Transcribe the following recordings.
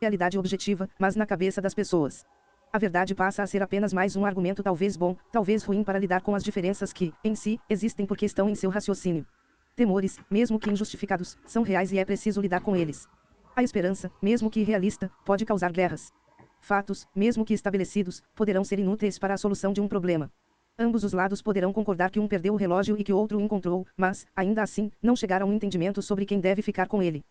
realidade objetiva, mas na cabeça das pessoas. A verdade passa a ser apenas mais um argumento talvez bom, talvez ruim para lidar com as diferenças que, em si, existem porque estão em seu raciocínio. Temores, mesmo que injustificados, são reais e é preciso lidar com eles. A esperança, mesmo que irrealista, pode causar guerras. Fatos, mesmo que estabelecidos, poderão ser inúteis para a solução de um problema. Ambos os lados poderão concordar que um perdeu o relógio e que outro o encontrou, mas, ainda assim, não chegar a um entendimento sobre quem deve ficar com ele.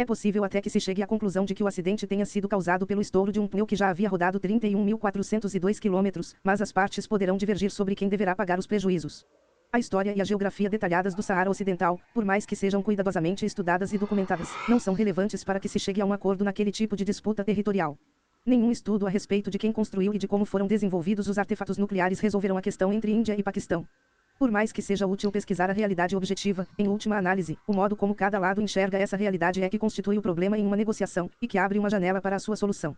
É possível até que se chegue à conclusão de que o acidente tenha sido causado pelo estouro de um pneu que já havia rodado 31.402 km, mas as partes poderão divergir sobre quem deverá pagar os prejuízos. A história e a geografia detalhadas do Saara Ocidental, por mais que sejam cuidadosamente estudadas e documentadas, não são relevantes para que se chegue a um acordo naquele tipo de disputa territorial. Nenhum estudo a respeito de quem construiu e de como foram desenvolvidos os artefatos nucleares resolverão a questão entre Índia e Paquistão. Por mais que seja útil pesquisar a realidade objetiva, em última análise, o modo como cada lado enxerga essa realidade é que constitui o problema em uma negociação, e que abre uma janela para a sua solução.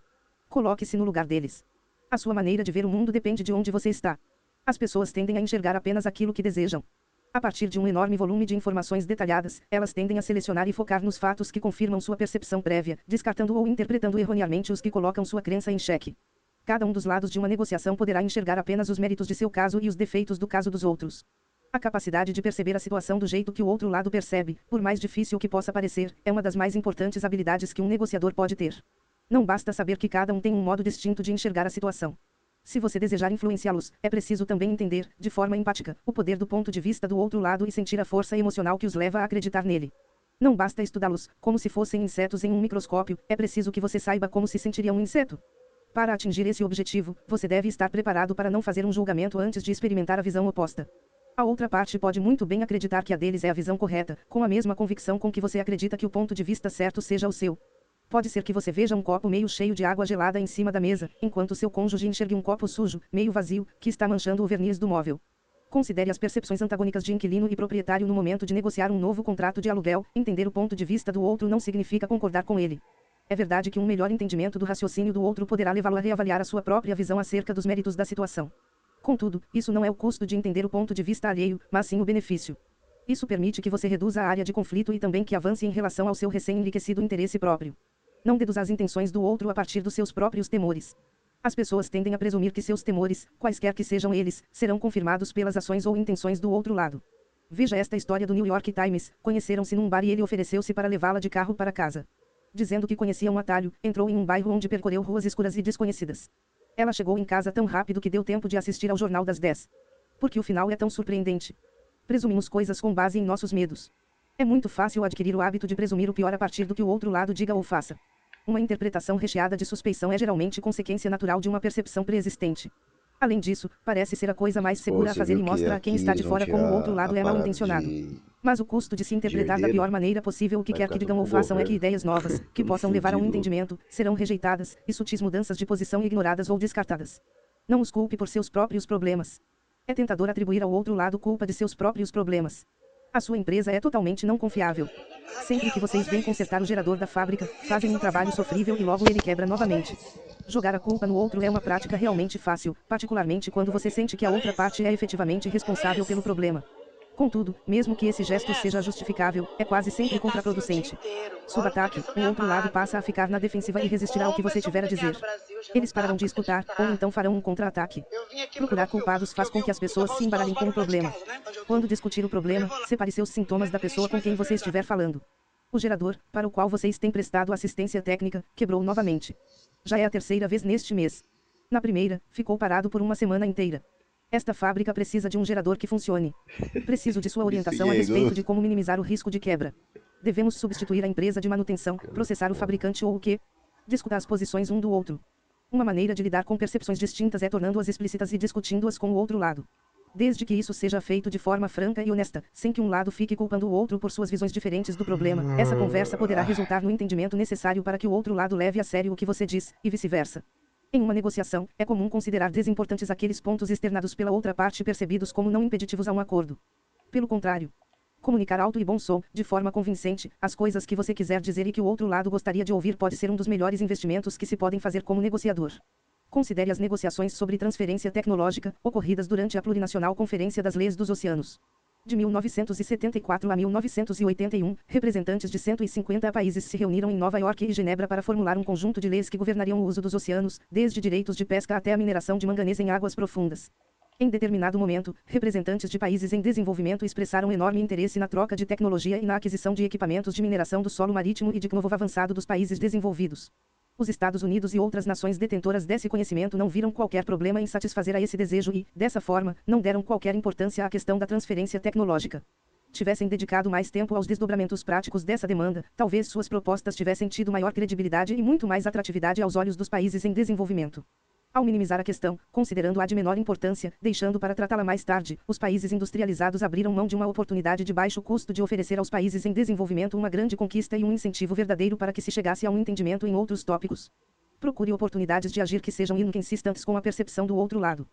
Coloque-se no lugar deles. A sua maneira de ver o mundo depende de onde você está. As pessoas tendem a enxergar apenas aquilo que desejam. A partir de um enorme volume de informações detalhadas, elas tendem a selecionar e focar nos fatos que confirmam sua percepção prévia, descartando ou interpretando erroneamente os que colocam sua crença em xeque. Cada um dos lados de uma negociação poderá enxergar apenas os méritos de seu caso e os defeitos do caso dos outros. A capacidade de perceber a situação do jeito que o outro lado percebe, por mais difícil que possa parecer, é uma das mais importantes habilidades que um negociador pode ter. Não basta saber que cada um tem um modo distinto de enxergar a situação. Se você desejar influenciá-los, é preciso também entender, de forma empática, o poder do ponto de vista do outro lado e sentir a força emocional que os leva a acreditar nele. Não basta estudá-los, como se fossem insetos em um microscópio, é preciso que você saiba como se sentiria um inseto. Para atingir esse objetivo, você deve estar preparado para não fazer um julgamento antes de experimentar a visão oposta. A outra parte pode muito bem acreditar que a deles é a visão correta, com a mesma convicção com que você acredita que o ponto de vista certo seja o seu. Pode ser que você veja um copo meio cheio de água gelada em cima da mesa, enquanto seu cônjuge enxergue um copo sujo, meio vazio, que está manchando o verniz do móvel. Considere as percepções antagônicas de inquilino e proprietário no momento de negociar um novo contrato de aluguel. Entender o ponto de vista do outro não significa concordar com ele. É verdade que um melhor entendimento do raciocínio do outro poderá levá-lo a reavaliar a sua própria visão acerca dos méritos da situação. Contudo, isso não é o custo de entender o ponto de vista alheio, mas sim o benefício. Isso permite que você reduza a área de conflito e também que avance em relação ao seu recém-enriquecido interesse próprio. Não deduza as intenções do outro a partir dos seus próprios temores. As pessoas tendem a presumir que seus temores, quaisquer que sejam eles, serão confirmados pelas ações ou intenções do outro lado. Veja esta história do New York Times: conheceram-se num bar e ele ofereceu-se para levá-la de carro para casa dizendo que conhecia um atalho, entrou em um bairro onde percorreu ruas escuras e desconhecidas. Ela chegou em casa tão rápido que deu tempo de assistir ao Jornal das 10. Porque o final é tão surpreendente. Presumimos coisas com base em nossos medos. É muito fácil adquirir o hábito de presumir o pior a partir do que o outro lado diga ou faça. Uma interpretação recheada de suspeição é geralmente consequência natural de uma percepção preexistente. Além disso, parece ser a coisa mais segura a fazer e mostra a quem está de fora como o outro lado é mal intencionado. De... Mas o custo de se interpretar da pior maneira possível o que quer que digam ou façam é que ideias novas, que possam levar a um entendimento, serão rejeitadas, e sutis mudanças de posição ignoradas ou descartadas. Não os culpe por seus próprios problemas. É tentador atribuir ao outro lado culpa de seus próprios problemas. A sua empresa é totalmente não confiável. Sempre que vocês vêm consertar o gerador da fábrica, fazem um trabalho sofrível e logo ele quebra novamente. Jogar a culpa no outro é uma prática realmente fácil, particularmente quando você sente que a outra parte é efetivamente responsável pelo problema. Contudo, mesmo que esse gesto seja justificável, é quase sempre contraproducente. Sob ataque, o outro lado passa a ficar na defensiva e resistirá ao que você tiver a dizer. Eles pararão de escutar, ou então farão um contra-ataque. Procurar culpados faz com que as pessoas se embaralhem com o problema. Quando discutir o problema, separe seus sintomas da pessoa com quem você estiver falando. O gerador, para o qual vocês têm prestado assistência técnica, quebrou novamente. Já é a terceira vez neste mês. Na primeira, ficou parado por uma semana inteira. Esta fábrica precisa de um gerador que funcione. Preciso de sua orientação a respeito de como minimizar o risco de quebra. Devemos substituir a empresa de manutenção, processar o fabricante ou o quê? Discutir as posições um do outro. Uma maneira de lidar com percepções distintas é tornando-as explícitas e discutindo-as com o outro lado. Desde que isso seja feito de forma franca e honesta, sem que um lado fique culpando o outro por suas visões diferentes do problema, essa conversa poderá resultar no entendimento necessário para que o outro lado leve a sério o que você diz, e vice-versa. Em uma negociação, é comum considerar desimportantes aqueles pontos externados pela outra parte percebidos como não impeditivos a um acordo. Pelo contrário, comunicar alto e bom som, de forma convincente, as coisas que você quiser dizer e que o outro lado gostaria de ouvir pode ser um dos melhores investimentos que se podem fazer como negociador. Considere as negociações sobre transferência tecnológica, ocorridas durante a plurinacional Conferência das Leis dos Oceanos. De 1974 a 1981, representantes de 150 países se reuniram em Nova York e Genebra para formular um conjunto de leis que governariam o uso dos oceanos, desde direitos de pesca até a mineração de manganês em águas profundas. Em determinado momento, representantes de países em desenvolvimento expressaram enorme interesse na troca de tecnologia e na aquisição de equipamentos de mineração do solo marítimo e de novo avançado dos países desenvolvidos. Os Estados Unidos e outras nações detentoras desse conhecimento não viram qualquer problema em satisfazer a esse desejo e, dessa forma, não deram qualquer importância à questão da transferência tecnológica. Tivessem dedicado mais tempo aos desdobramentos práticos dessa demanda, talvez suas propostas tivessem tido maior credibilidade e muito mais atratividade aos olhos dos países em desenvolvimento. Ao minimizar a questão, considerando-a de menor importância, deixando para tratá-la mais tarde, os países industrializados abriram mão de uma oportunidade de baixo custo de oferecer aos países em desenvolvimento uma grande conquista e um incentivo verdadeiro para que se chegasse a um entendimento em outros tópicos. Procure oportunidades de agir que sejam inconsistantes com a percepção do outro lado.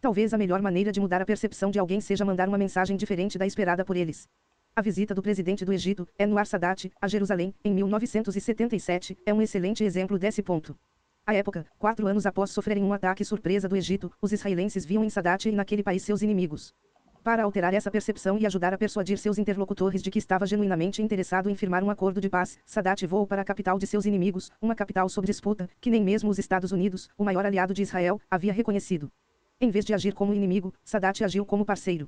Talvez a melhor maneira de mudar a percepção de alguém seja mandar uma mensagem diferente da esperada por eles. A visita do presidente do Egito, Anwar Sadat, a Jerusalém, em 1977, é um excelente exemplo desse ponto. À época, quatro anos após sofrerem um ataque surpresa do Egito, os israelenses viam em Sadat e naquele país seus inimigos. Para alterar essa percepção e ajudar a persuadir seus interlocutores de que estava genuinamente interessado em firmar um acordo de paz, Sadat voou para a capital de seus inimigos, uma capital sob disputa, que nem mesmo os Estados Unidos, o maior aliado de Israel, havia reconhecido. Em vez de agir como inimigo, Sadat agiu como parceiro.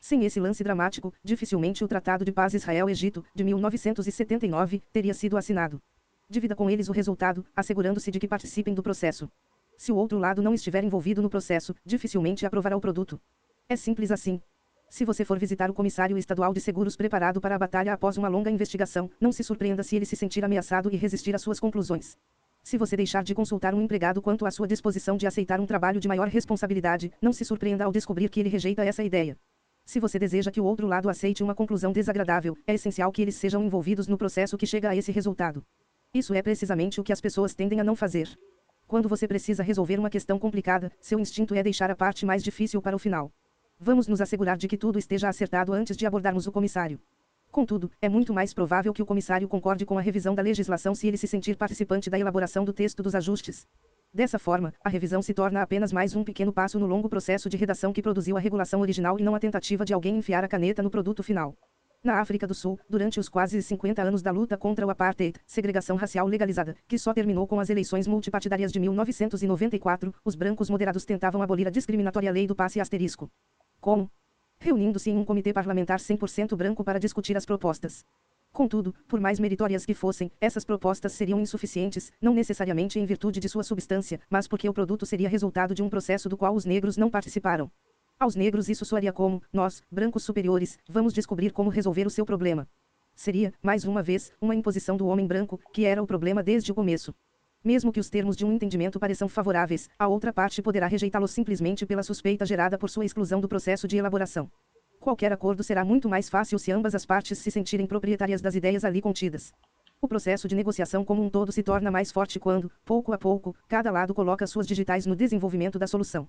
Sem esse lance dramático, dificilmente o Tratado de Paz Israel-Egito, de 1979, teria sido assinado. Divida com eles o resultado, assegurando-se de que participem do processo. Se o outro lado não estiver envolvido no processo, dificilmente aprovará o produto. É simples assim. Se você for visitar o comissário estadual de seguros preparado para a batalha após uma longa investigação, não se surpreenda se ele se sentir ameaçado e resistir às suas conclusões. Se você deixar de consultar um empregado quanto à sua disposição de aceitar um trabalho de maior responsabilidade, não se surpreenda ao descobrir que ele rejeita essa ideia. Se você deseja que o outro lado aceite uma conclusão desagradável, é essencial que eles sejam envolvidos no processo que chega a esse resultado. Isso é precisamente o que as pessoas tendem a não fazer. Quando você precisa resolver uma questão complicada, seu instinto é deixar a parte mais difícil para o final. Vamos nos assegurar de que tudo esteja acertado antes de abordarmos o comissário. Contudo, é muito mais provável que o comissário concorde com a revisão da legislação se ele se sentir participante da elaboração do texto dos ajustes. Dessa forma, a revisão se torna apenas mais um pequeno passo no longo processo de redação que produziu a regulação original e não a tentativa de alguém enfiar a caneta no produto final. Na África do Sul, durante os quase 50 anos da luta contra o apartheid, segregação racial legalizada, que só terminou com as eleições multipartidárias de 1994, os brancos moderados tentavam abolir a discriminatória lei do passe asterisco. Como? Reunindo-se em um comitê parlamentar 100% branco para discutir as propostas. Contudo, por mais meritórias que fossem, essas propostas seriam insuficientes, não necessariamente em virtude de sua substância, mas porque o produto seria resultado de um processo do qual os negros não participaram. Aos negros isso soaria como, nós, brancos superiores, vamos descobrir como resolver o seu problema. Seria, mais uma vez, uma imposição do homem branco, que era o problema desde o começo. Mesmo que os termos de um entendimento pareçam favoráveis, a outra parte poderá rejeitá-lo simplesmente pela suspeita gerada por sua exclusão do processo de elaboração. Qualquer acordo será muito mais fácil se ambas as partes se sentirem proprietárias das ideias ali contidas. O processo de negociação como um todo se torna mais forte quando, pouco a pouco, cada lado coloca suas digitais no desenvolvimento da solução.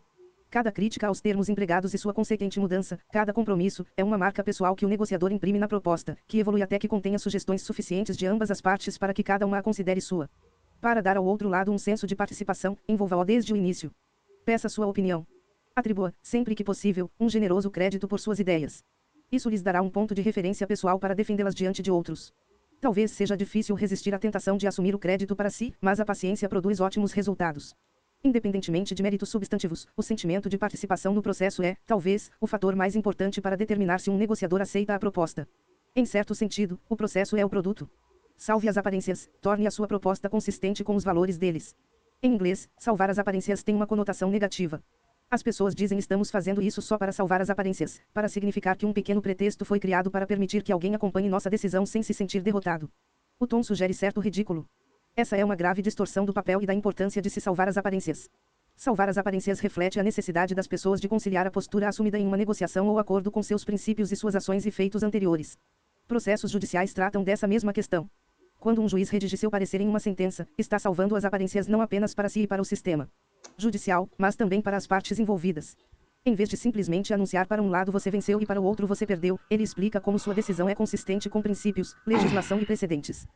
Cada crítica aos termos empregados e sua consequente mudança, cada compromisso, é uma marca pessoal que o negociador imprime na proposta, que evolui até que contenha sugestões suficientes de ambas as partes para que cada uma a considere sua. Para dar ao outro lado um senso de participação, envolva-o desde o início. Peça sua opinião. Atribua, sempre que possível, um generoso crédito por suas ideias. Isso lhes dará um ponto de referência pessoal para defendê-las diante de outros. Talvez seja difícil resistir à tentação de assumir o crédito para si, mas a paciência produz ótimos resultados. Independentemente de méritos substantivos, o sentimento de participação no processo é, talvez, o fator mais importante para determinar se um negociador aceita a proposta. Em certo sentido, o processo é o produto. Salve as aparências, torne a sua proposta consistente com os valores deles. Em inglês, salvar as aparências tem uma conotação negativa. As pessoas dizem estamos fazendo isso só para salvar as aparências, para significar que um pequeno pretexto foi criado para permitir que alguém acompanhe nossa decisão sem se sentir derrotado. O tom sugere certo ridículo. Essa é uma grave distorção do papel e da importância de se salvar as aparências. Salvar as aparências reflete a necessidade das pessoas de conciliar a postura assumida em uma negociação ou acordo com seus princípios e suas ações e feitos anteriores. Processos judiciais tratam dessa mesma questão. Quando um juiz redige seu parecer em uma sentença, está salvando as aparências não apenas para si e para o sistema judicial, mas também para as partes envolvidas. Em vez de simplesmente anunciar para um lado você venceu e para o outro você perdeu, ele explica como sua decisão é consistente com princípios, legislação e precedentes.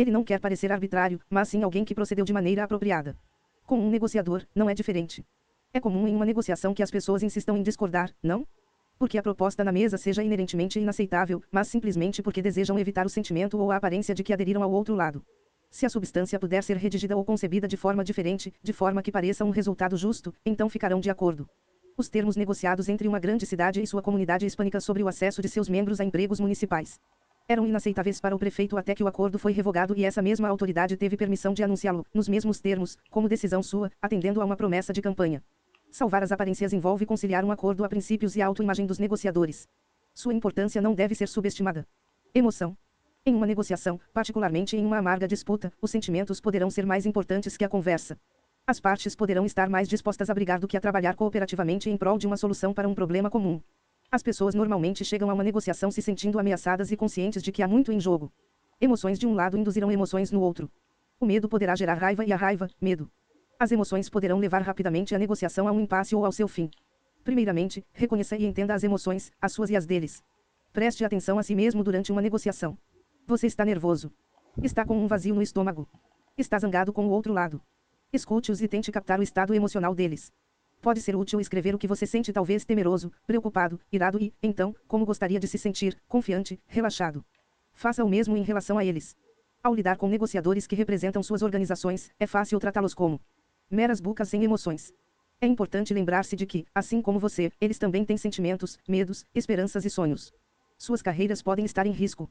Ele não quer parecer arbitrário, mas sim alguém que procedeu de maneira apropriada. Com um negociador, não é diferente. É comum em uma negociação que as pessoas insistam em discordar, não? Porque a proposta na mesa seja inerentemente inaceitável, mas simplesmente porque desejam evitar o sentimento ou a aparência de que aderiram ao outro lado. Se a substância puder ser redigida ou concebida de forma diferente, de forma que pareça um resultado justo, então ficarão de acordo. Os termos negociados entre uma grande cidade e sua comunidade hispânica sobre o acesso de seus membros a empregos municipais eram inaceitáveis para o prefeito até que o acordo foi revogado e essa mesma autoridade teve permissão de anunciá-lo, nos mesmos termos, como decisão sua, atendendo a uma promessa de campanha. Salvar as aparências envolve conciliar um acordo a princípios e a autoimagem dos negociadores. Sua importância não deve ser subestimada. Emoção. Em uma negociação, particularmente em uma amarga disputa, os sentimentos poderão ser mais importantes que a conversa. As partes poderão estar mais dispostas a brigar do que a trabalhar cooperativamente em prol de uma solução para um problema comum. As pessoas normalmente chegam a uma negociação se sentindo ameaçadas e conscientes de que há muito em jogo. Emoções de um lado induzirão emoções no outro. O medo poderá gerar raiva e a raiva, medo. As emoções poderão levar rapidamente a negociação a um impasse ou ao seu fim. Primeiramente, reconheça e entenda as emoções, as suas e as deles. Preste atenção a si mesmo durante uma negociação. Você está nervoso. Está com um vazio no estômago. Está zangado com o outro lado. Escute-os e tente captar o estado emocional deles. Pode ser útil escrever o que você sente talvez temeroso, preocupado, irado e, então, como gostaria de se sentir, confiante, relaxado. Faça o mesmo em relação a eles. Ao lidar com negociadores que representam suas organizações, é fácil tratá-los como meras bucas sem emoções. É importante lembrar-se de que, assim como você, eles também têm sentimentos, medos, esperanças e sonhos. Suas carreiras podem estar em risco.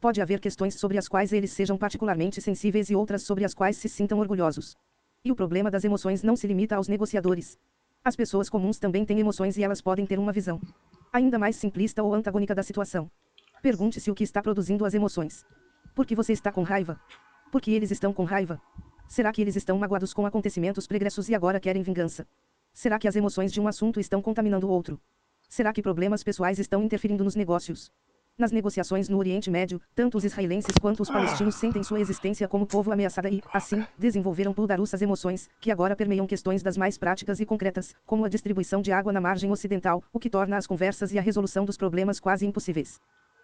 Pode haver questões sobre as quais eles sejam particularmente sensíveis e outras sobre as quais se sintam orgulhosos. E o problema das emoções não se limita aos negociadores. As pessoas comuns também têm emoções e elas podem ter uma visão ainda mais simplista ou antagônica da situação. Pergunte-se o que está produzindo as emoções. Por que você está com raiva? Por que eles estão com raiva? Será que eles estão magoados com acontecimentos pregressos e agora querem vingança? Será que as emoções de um assunto estão contaminando o outro? Será que problemas pessoais estão interferindo nos negócios? Nas negociações no Oriente Médio, tanto os israelenses quanto os palestinos sentem sua existência como povo ameaçada e, assim, desenvolveram puldaruças emoções, que agora permeiam questões das mais práticas e concretas, como a distribuição de água na margem ocidental, o que torna as conversas e a resolução dos problemas quase impossíveis.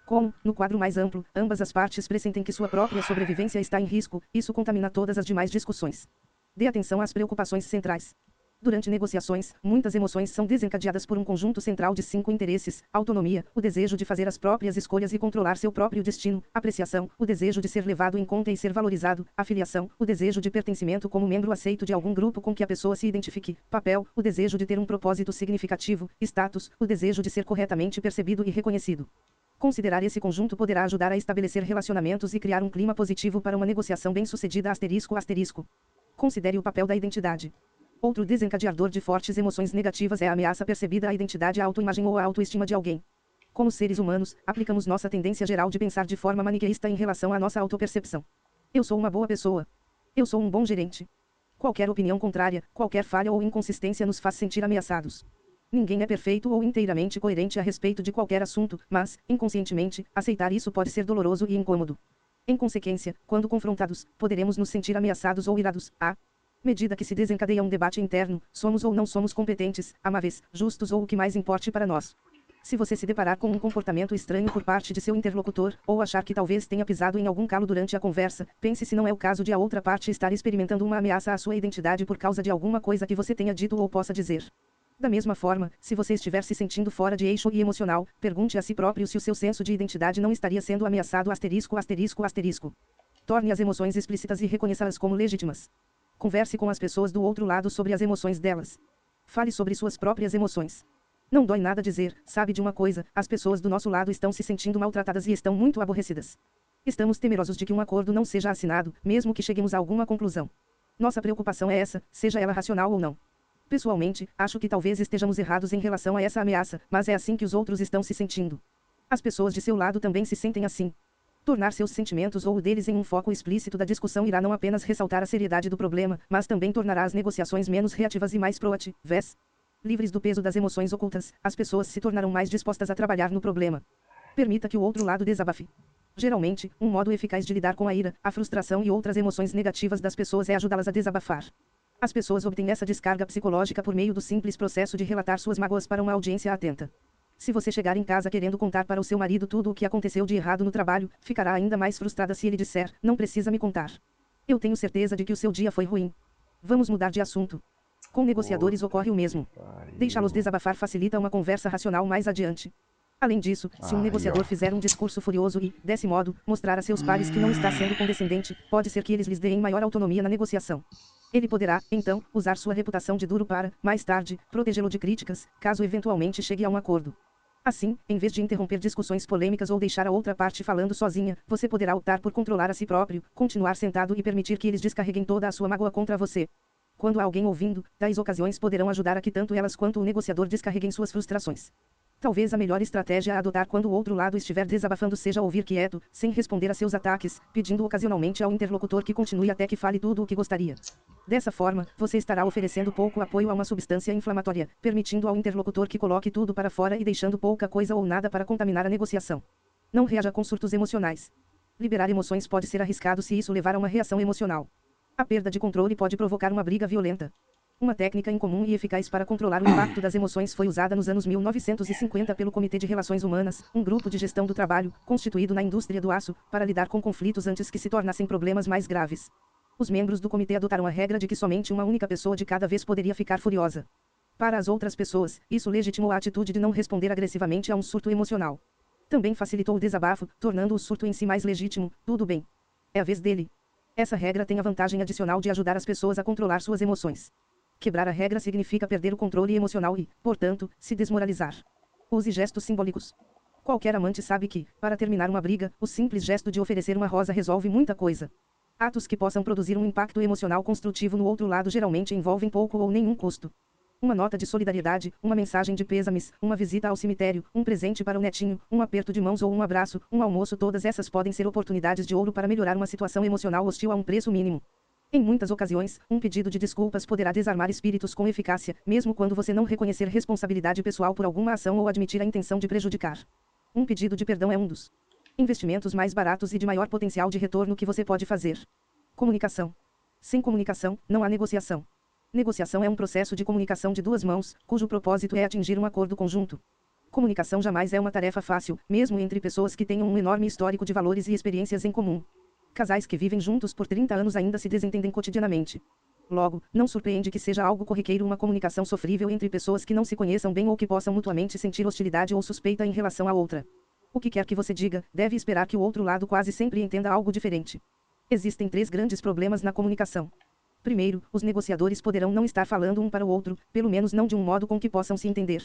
Como, no quadro mais amplo, ambas as partes pressentem que sua própria sobrevivência está em risco, isso contamina todas as demais discussões. Dê atenção às preocupações centrais. Durante negociações, muitas emoções são desencadeadas por um conjunto central de cinco interesses: autonomia, o desejo de fazer as próprias escolhas e controlar seu próprio destino, apreciação, o desejo de ser levado em conta e ser valorizado, afiliação, o desejo de pertencimento como membro aceito de algum grupo com que a pessoa se identifique, papel, o desejo de ter um propósito significativo, status, o desejo de ser corretamente percebido e reconhecido. Considerar esse conjunto poderá ajudar a estabelecer relacionamentos e criar um clima positivo para uma negociação bem-sucedida asterisco asterisco. Considere o papel da identidade. Outro desencadeador de fortes emoções negativas é a ameaça percebida à identidade, à autoimagem ou à autoestima de alguém. Como seres humanos, aplicamos nossa tendência geral de pensar de forma maniqueísta em relação à nossa autopercepção. Eu sou uma boa pessoa. Eu sou um bom gerente. Qualquer opinião contrária, qualquer falha ou inconsistência nos faz sentir ameaçados. Ninguém é perfeito ou inteiramente coerente a respeito de qualquer assunto, mas, inconscientemente, aceitar isso pode ser doloroso e incômodo. Em consequência, quando confrontados, poderemos nos sentir ameaçados ou irados. A medida que se desencadeia um debate interno, somos ou não somos competentes, amáveis, justos ou o que mais importe para nós. Se você se deparar com um comportamento estranho por parte de seu interlocutor, ou achar que talvez tenha pisado em algum calo durante a conversa, pense se não é o caso de a outra parte estar experimentando uma ameaça à sua identidade por causa de alguma coisa que você tenha dito ou possa dizer. Da mesma forma, se você estiver se sentindo fora de eixo e emocional, pergunte a si próprio se o seu senso de identidade não estaria sendo ameaçado asterisco asterisco asterisco. Torne as emoções explícitas e reconheça-as como legítimas. Converse com as pessoas do outro lado sobre as emoções delas. Fale sobre suas próprias emoções. Não dói nada dizer, sabe de uma coisa, as pessoas do nosso lado estão se sentindo maltratadas e estão muito aborrecidas. Estamos temerosos de que um acordo não seja assinado, mesmo que cheguemos a alguma conclusão. Nossa preocupação é essa, seja ela racional ou não. Pessoalmente, acho que talvez estejamos errados em relação a essa ameaça, mas é assim que os outros estão se sentindo. As pessoas de seu lado também se sentem assim. Tornar seus sentimentos ou o deles em um foco explícito da discussão irá não apenas ressaltar a seriedade do problema, mas também tornará as negociações menos reativas e mais proativas. Livres do peso das emoções ocultas, as pessoas se tornarão mais dispostas a trabalhar no problema. Permita que o outro lado desabafe. Geralmente, um modo eficaz de lidar com a ira, a frustração e outras emoções negativas das pessoas é ajudá-las a desabafar. As pessoas obtêm essa descarga psicológica por meio do simples processo de relatar suas mágoas para uma audiência atenta. Se você chegar em casa querendo contar para o seu marido tudo o que aconteceu de errado no trabalho, ficará ainda mais frustrada se ele disser: Não precisa me contar. Eu tenho certeza de que o seu dia foi ruim. Vamos mudar de assunto. Com negociadores ocorre o mesmo. Deixá-los desabafar facilita uma conversa racional mais adiante. Além disso, se um negociador fizer um discurso furioso e, desse modo, mostrar a seus pares que não está sendo condescendente, pode ser que eles lhes deem maior autonomia na negociação. Ele poderá, então, usar sua reputação de duro para, mais tarde, protegê-lo de críticas, caso eventualmente chegue a um acordo. Assim, em vez de interromper discussões polêmicas ou deixar a outra parte falando sozinha, você poderá optar por controlar a si próprio, continuar sentado e permitir que eles descarreguem toda a sua mágoa contra você. Quando há alguém ouvindo, tais ocasiões poderão ajudar a que tanto elas quanto o negociador descarreguem suas frustrações. Talvez a melhor estratégia a adotar quando o outro lado estiver desabafando seja ouvir quieto, sem responder a seus ataques, pedindo ocasionalmente ao interlocutor que continue até que fale tudo o que gostaria. Dessa forma, você estará oferecendo pouco apoio a uma substância inflamatória, permitindo ao interlocutor que coloque tudo para fora e deixando pouca coisa ou nada para contaminar a negociação. Não reaja com surtos emocionais. Liberar emoções pode ser arriscado se isso levar a uma reação emocional. A perda de controle pode provocar uma briga violenta. Uma técnica incomum e eficaz para controlar o impacto das emoções foi usada nos anos 1950 pelo Comitê de Relações Humanas, um grupo de gestão do trabalho, constituído na indústria do aço, para lidar com conflitos antes que se tornassem problemas mais graves. Os membros do comitê adotaram a regra de que somente uma única pessoa de cada vez poderia ficar furiosa. Para as outras pessoas, isso legitimou a atitude de não responder agressivamente a um surto emocional. Também facilitou o desabafo, tornando o surto em si mais legítimo, tudo bem. É a vez dele. Essa regra tem a vantagem adicional de ajudar as pessoas a controlar suas emoções. Quebrar a regra significa perder o controle emocional e, portanto, se desmoralizar. Use gestos simbólicos. Qualquer amante sabe que, para terminar uma briga, o simples gesto de oferecer uma rosa resolve muita coisa. Atos que possam produzir um impacto emocional construtivo no outro lado geralmente envolvem pouco ou nenhum custo. Uma nota de solidariedade, uma mensagem de pêsames, uma visita ao cemitério, um presente para o netinho, um aperto de mãos ou um abraço, um almoço, todas essas podem ser oportunidades de ouro para melhorar uma situação emocional hostil a um preço mínimo. Em muitas ocasiões, um pedido de desculpas poderá desarmar espíritos com eficácia, mesmo quando você não reconhecer responsabilidade pessoal por alguma ação ou admitir a intenção de prejudicar. Um pedido de perdão é um dos investimentos mais baratos e de maior potencial de retorno que você pode fazer. Comunicação. Sem comunicação, não há negociação. Negociação é um processo de comunicação de duas mãos, cujo propósito é atingir um acordo conjunto. Comunicação jamais é uma tarefa fácil, mesmo entre pessoas que tenham um enorme histórico de valores e experiências em comum. Casais que vivem juntos por 30 anos ainda se desentendem cotidianamente. Logo, não surpreende que seja algo corriqueiro uma comunicação sofrível entre pessoas que não se conheçam bem ou que possam mutuamente sentir hostilidade ou suspeita em relação à outra. O que quer que você diga, deve esperar que o outro lado quase sempre entenda algo diferente. Existem três grandes problemas na comunicação. Primeiro, os negociadores poderão não estar falando um para o outro, pelo menos não de um modo com que possam se entender.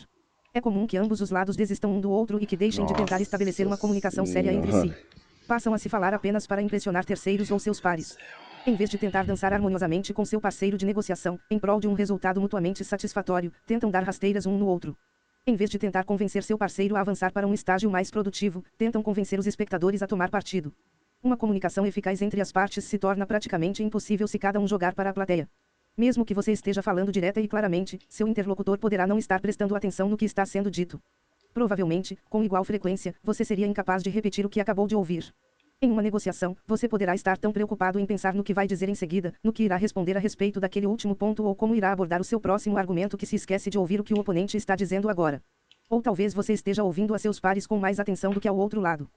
É comum que ambos os lados desistam um do outro e que deixem Nossa de tentar estabelecer uma comunicação séria entre si passam a se falar apenas para impressionar terceiros ou seus pares. Em vez de tentar dançar harmoniosamente com seu parceiro de negociação, em prol de um resultado mutuamente satisfatório, tentam dar rasteiras um no outro. Em vez de tentar convencer seu parceiro a avançar para um estágio mais produtivo, tentam convencer os espectadores a tomar partido. Uma comunicação eficaz entre as partes se torna praticamente impossível se cada um jogar para a plateia. Mesmo que você esteja falando direta e claramente, seu interlocutor poderá não estar prestando atenção no que está sendo dito. Provavelmente, com igual frequência, você seria incapaz de repetir o que acabou de ouvir. Em uma negociação, você poderá estar tão preocupado em pensar no que vai dizer em seguida, no que irá responder a respeito daquele último ponto ou como irá abordar o seu próximo argumento que se esquece de ouvir o que o oponente está dizendo agora. Ou talvez você esteja ouvindo a seus pares com mais atenção do que ao outro lado.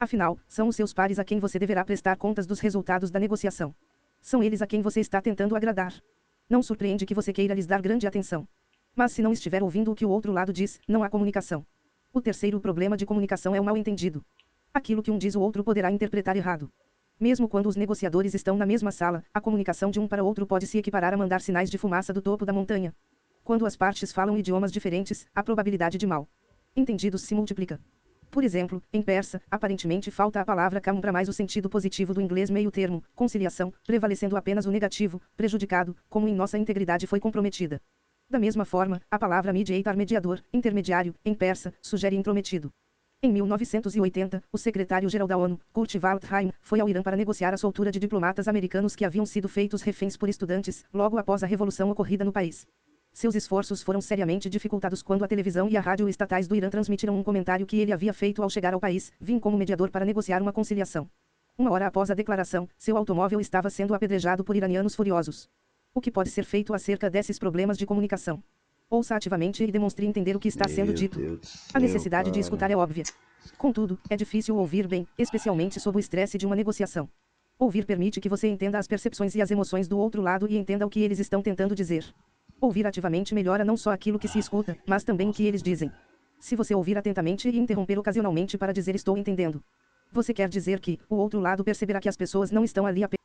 Afinal, são os seus pares a quem você deverá prestar contas dos resultados da negociação. São eles a quem você está tentando agradar. Não surpreende que você queira lhes dar grande atenção. Mas se não estiver ouvindo o que o outro lado diz, não há comunicação. O terceiro problema de comunicação é o mal-entendido. Aquilo que um diz o outro poderá interpretar errado. Mesmo quando os negociadores estão na mesma sala, a comunicação de um para outro pode se equiparar a mandar sinais de fumaça do topo da montanha. Quando as partes falam idiomas diferentes, a probabilidade de mal entendidos se multiplica. Por exemplo, em persa, aparentemente falta a palavra kam para mais o sentido positivo do inglês meio termo, conciliação, prevalecendo apenas o negativo, prejudicado, como em nossa integridade foi comprometida. Da mesma forma, a palavra mediator mediador, intermediário, em persa, sugere intrometido. Em 1980, o secretário-geral da ONU, Kurt Waldheim, foi ao Irã para negociar a soltura de diplomatas americanos que haviam sido feitos reféns por estudantes, logo após a revolução ocorrida no país. Seus esforços foram seriamente dificultados quando a televisão e a rádio estatais do Irã transmitiram um comentário que ele havia feito ao chegar ao país, vim como mediador para negociar uma conciliação. Uma hora após a declaração, seu automóvel estava sendo apedrejado por iranianos furiosos. O que pode ser feito acerca desses problemas de comunicação? Ouça ativamente e demonstre entender o que está Meu sendo dito. a necessidade Deus, de escutar é óbvia. Contudo, é difícil ouvir bem, especialmente sob o estresse de uma negociação. Ouvir permite que você entenda as percepções e as emoções do outro lado e entenda o que eles estão tentando dizer. Ouvir ativamente melhora não só aquilo que se escuta, mas também o que eles dizem. Se você ouvir atentamente e interromper ocasionalmente para dizer estou entendendo. Você quer dizer que, o outro lado perceberá que as pessoas não estão ali apenas